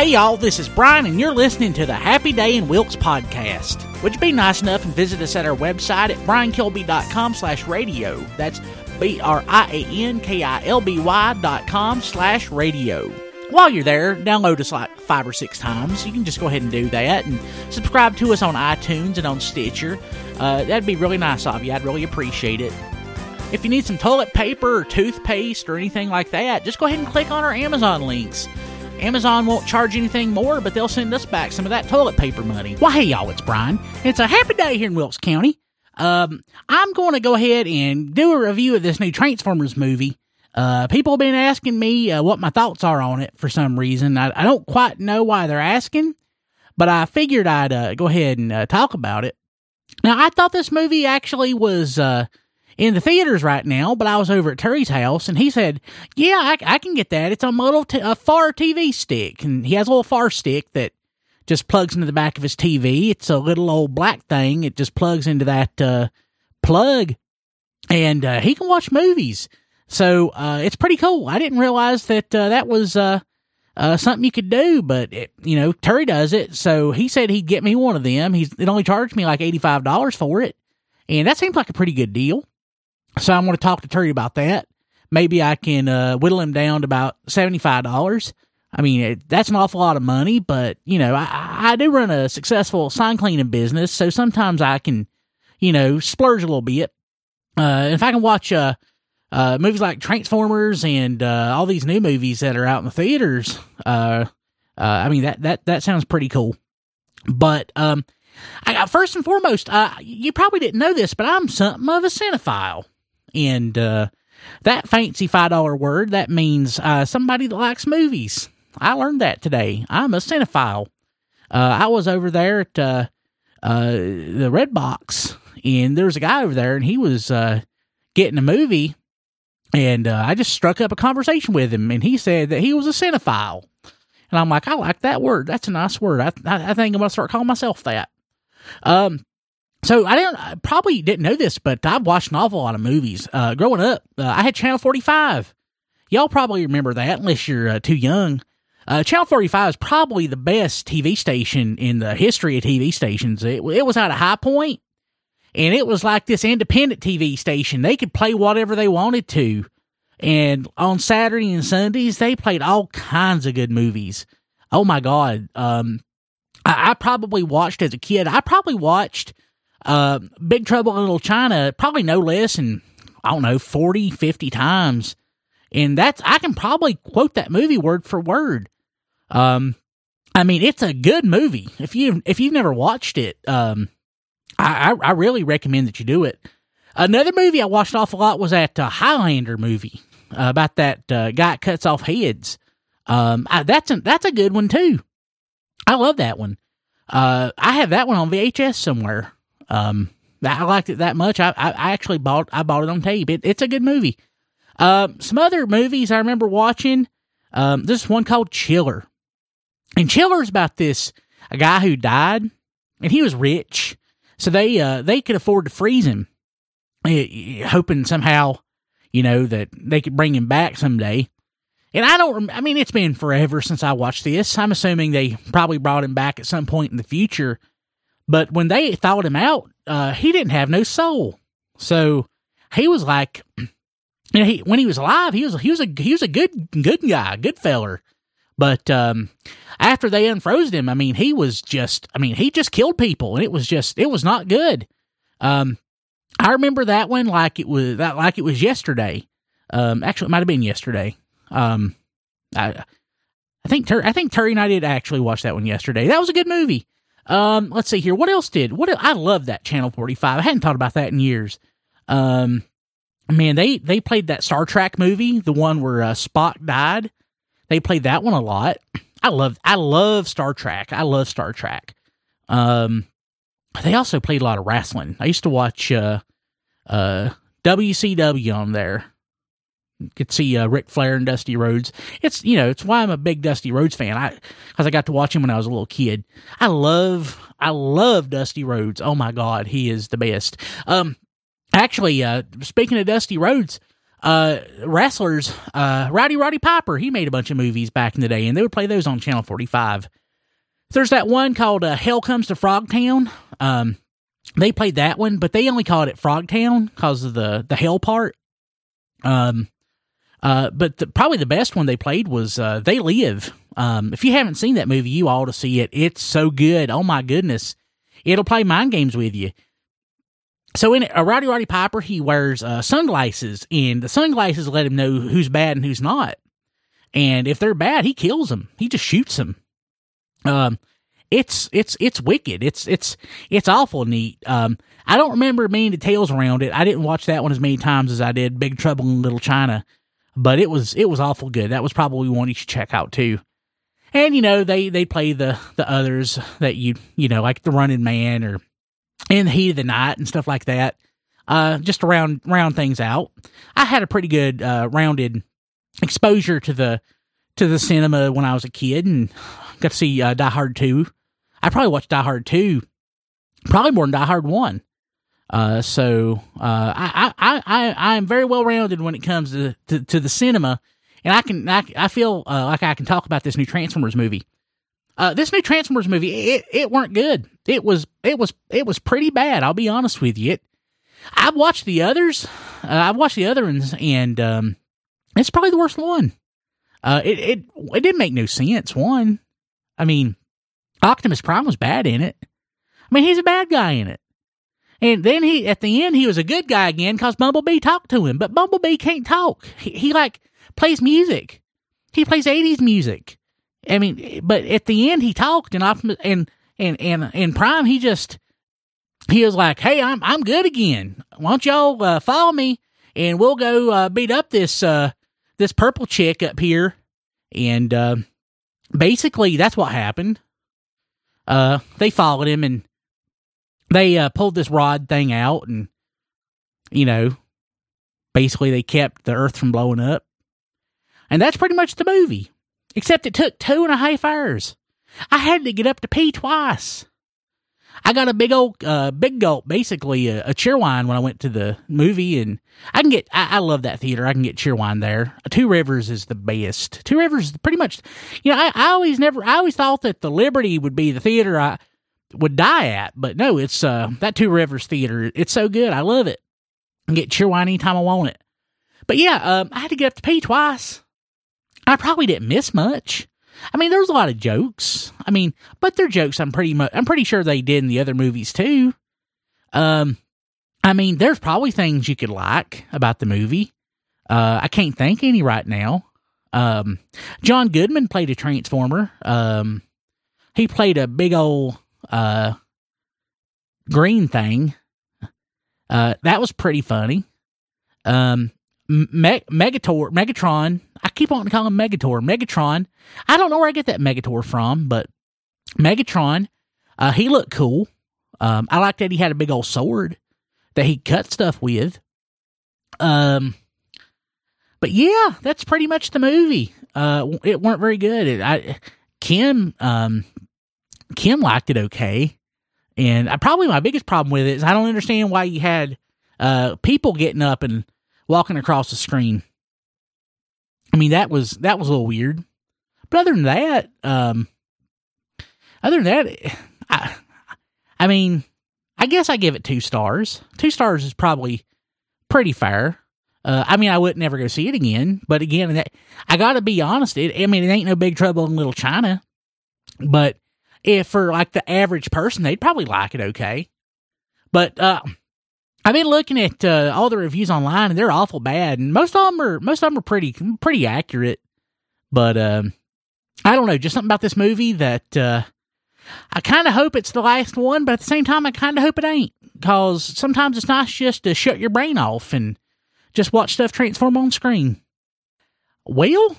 Hey y'all, this is Brian, and you're listening to the Happy Day in Wilkes podcast. Would you be nice enough and visit us at our website at briankilby.com slash radio? That's B-R-I-A-N-K-I-L-B-Y dot com slash radio. While you're there, download us like five or six times. You can just go ahead and do that and subscribe to us on iTunes and on Stitcher. Uh, that'd be really nice of you. I'd really appreciate it. If you need some toilet paper or toothpaste or anything like that, just go ahead and click on our Amazon links. Amazon won't charge anything more, but they'll send us back some of that toilet paper money. Why, hey, y'all, it's Brian. It's a happy day here in Wilkes County. Um, I'm going to go ahead and do a review of this new Transformers movie. Uh, people have been asking me uh, what my thoughts are on it for some reason. I, I don't quite know why they're asking, but I figured I'd uh, go ahead and uh, talk about it. Now, I thought this movie actually was uh, in the theaters right now, but I was over at Terry's house and he said, Yeah, I, I can get that. It's a little t- a far TV stick. And he has a little far stick that just plugs into the back of his TV. It's a little old black thing. It just plugs into that uh, plug and uh, he can watch movies. So uh, it's pretty cool. I didn't realize that uh, that was uh, uh, something you could do, but it, you know, Terry does it. So he said he'd get me one of them. He's it only charged me like eighty five dollars for it, and that seems like a pretty good deal. So I'm going to talk to Terry about that. Maybe I can uh, whittle him down to about seventy five dollars. I mean, it, that's an awful lot of money, but you know, I, I do run a successful sign cleaning business, so sometimes I can, you know, splurge a little bit. Uh, if I can watch uh, uh, movies like Transformers and uh, all these new movies that are out in the theaters, uh, uh, I mean that that that sounds pretty cool. But um, I, got first and foremost, uh, you probably didn't know this, but I'm something of a cinephile, and uh, that fancy five dollar word that means uh, somebody that likes movies. I learned that today. I'm a cinephile. Uh, I was over there at uh, uh, the Red Box, and there was a guy over there, and he was uh, getting a movie, and uh, I just struck up a conversation with him, and he said that he was a cinephile, and I'm like, I like that word. That's a nice word. I I, I think I'm gonna start calling myself that. Um, so I didn't I probably didn't know this, but I've watched an awful lot of movies. Uh, growing up, uh, I had Channel 45. Y'all probably remember that, unless you're uh, too young. Uh, Channel 45 is probably the best TV station in the history of TV stations. It, it was at a high point, and it was like this independent TV station. They could play whatever they wanted to. And on Saturday and Sundays, they played all kinds of good movies. Oh my God. Um, I, I probably watched as a kid, I probably watched uh, Big Trouble in Little China probably no less than, I don't know, 40, 50 times. And that's, I can probably quote that movie word for word. Um, I mean, it's a good movie. If you if you've never watched it, um, I, I, I really recommend that you do it. Another movie I watched an awful lot was that uh, Highlander movie uh, about that uh, guy cuts off heads. Um, I, that's a, that's a good one too. I love that one. Uh, I have that one on VHS somewhere. Um, I liked it that much. I, I, I actually bought I bought it on tape. It, it's a good movie. Um, some other movies I remember watching. Um, this one called Chiller, and Chiller's about this a guy who died, and he was rich, so they uh they could afford to freeze him, eh, hoping somehow, you know, that they could bring him back someday. And I don't, I mean, it's been forever since I watched this. I'm assuming they probably brought him back at some point in the future. But when they thawed him out, uh, he didn't have no soul. So he was like, you know, he, when he was alive, he was, he was a, he was a good, good guy, good feller. But, um, after they unfroze him, I mean, he was just, I mean, he just killed people and it was just, it was not good. Um, I remember that one like it was, that, like it was yesterday. Um, actually, it might have been yesterday. Um, I, I think Tur- I think Terry and I did actually watch that one yesterday. That was a good movie. Um, let's see here. What else did? What I love that Channel Forty Five. I hadn't thought about that in years. Um, man, they they played that Star Trek movie, the one where uh, Spock died. They played that one a lot. I love I love Star Trek. I love Star Trek. Um, they also played a lot of wrestling. I used to watch uh, uh, WCW on there. Could see uh, Flair and Dusty Rhodes. It's you know it's why I'm a big Dusty Rhodes fan. I because I got to watch him when I was a little kid. I love I love Dusty Rhodes. Oh my God, he is the best. Um, actually, uh, speaking of Dusty Rhodes, uh, wrestlers, uh, Rowdy Roddy Piper, he made a bunch of movies back in the day, and they would play those on Channel 45. There's that one called uh, Hell Comes to Frogtown. Um, they played that one, but they only called it Frogtown because of the the hell part. Um, uh, but the, probably the best one they played was uh, They Live. Um, if you haven't seen that movie, you ought to see it. It's so good. Oh my goodness, it'll play mind games with you. So in a Rowdy Roddy Piper, he wears uh, sunglasses, and the sunglasses let him know who's bad and who's not. And if they're bad, he kills them. He just shoots them. Um, it's it's it's wicked. It's it's it's awful neat. Um, I don't remember many details around it. I didn't watch that one as many times as I did Big Trouble in Little China, but it was it was awful good. That was probably one you should check out too. And you know they they play the the others that you you know like the Running Man or In the Heat of the Night and stuff like that. Uh, just to round round things out. I had a pretty good uh, rounded exposure to the to the cinema when I was a kid and got to see uh, Die Hard two I probably watched Die Hard 2 probably more than Die Hard 1. Uh, so uh, I, I, I, I am very well rounded when it comes to, to, to, the cinema, and I can I, I feel uh, like I can talk about this new Transformers movie. Uh, this new Transformers movie, it, it weren't good. It was it was it was pretty bad. I'll be honest with you. It, I've watched the others. Uh, I've watched the other ones, and um, it's probably the worst one. Uh, it it it didn't make no sense. One, I mean, Optimus Prime was bad in it. I mean, he's a bad guy in it. And then he, at the end, he was a good guy again because Bumblebee talked to him. But Bumblebee can't talk. He, he like plays music. He plays 80s music. I mean, but at the end, he talked and Optimus, and, and, and, and Prime, he just, he was like, Hey, I'm, I'm good again. Why don't y'all, uh, follow me and we'll go, uh, beat up this, uh, this purple chick up here. And, uh, basically that's what happened uh, they followed him and they uh, pulled this rod thing out and, you know, basically they kept the earth from blowing up. And that's pretty much the movie, except it took two and a half hours. I had to get up to pee twice. I got a big old, uh, big gulp, basically a, a cheerwine when I went to the movie, and I can get. I, I, love that theater. I can get cheerwine there. Two Rivers is the best. Two Rivers is pretty much. You know, I, I always never. I always thought that the Liberty would be the theater I would die at, but no, it's uh that Two Rivers theater. It's so good. I love it. I get cheerwine anytime I want it. But yeah, um, I had to get up to pee twice. I probably didn't miss much. I mean, there's a lot of jokes. I mean, but they're jokes. I'm pretty much. I'm pretty sure they did in the other movies too. Um, I mean, there's probably things you could like about the movie. Uh, I can't think any right now. Um, John Goodman played a transformer. Um, he played a big old uh green thing. Uh, that was pretty funny. Um, Me- Megator, Megatron. I keep on calling him Megator. Megatron. I don't know where I get that Megator from, but Megatron. Uh, he looked cool. Um, I like that he had a big old sword that he cut stuff with. Um, but yeah, that's pretty much the movie. Uh, it weren't very good. It, I, Kim, um, Kim liked it okay, and I probably my biggest problem with it is I don't understand why you had uh people getting up and walking across the screen. I mean, that was that was a little weird. But other than that, um, other than that, I, I mean, I guess I give it two stars. Two stars is probably pretty fair. Uh, I mean, I would never go see it again. But again, that, I got to be honest. It, I mean, it ain't no big trouble in Little China. But if for like the average person, they'd probably like it okay. But uh, I've been looking at uh, all the reviews online, and they're awful bad, and most of them are most of them are pretty pretty accurate. But um, I don't know, just something about this movie that uh, I kind of hope it's the last one, but at the same time, I kind of hope it ain't, because sometimes it's nice just to shut your brain off and just watch stuff transform on screen. Well,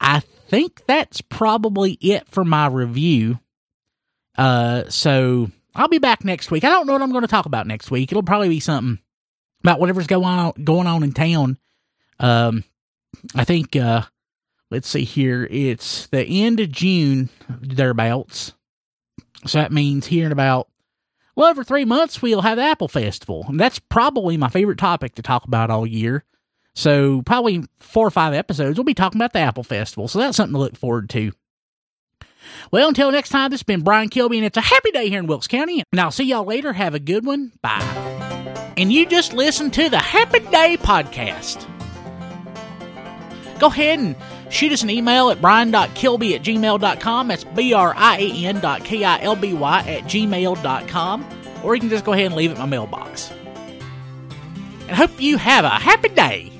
I think that's probably it for my review. Uh, so I'll be back next week. I don't know what I'm going to talk about next week. It'll probably be something about whatever's going on going on in town. Um, I think uh, let's see here. It's the end of June thereabouts. So that means here in about well over three months we'll have the Apple Festival, and that's probably my favorite topic to talk about all year. So, probably four or five episodes, we'll be talking about the Apple Festival. So, that's something to look forward to. Well, until next time, this has been Brian Kilby, and it's a happy day here in Wilkes County. And I'll see y'all later. Have a good one. Bye. And you just listened to the Happy Day Podcast. Go ahead and shoot us an email at brian.kilby at gmail.com. That's B R I A N dot K I L B Y at gmail.com. Or you can just go ahead and leave it in my mailbox. And hope you have a happy day.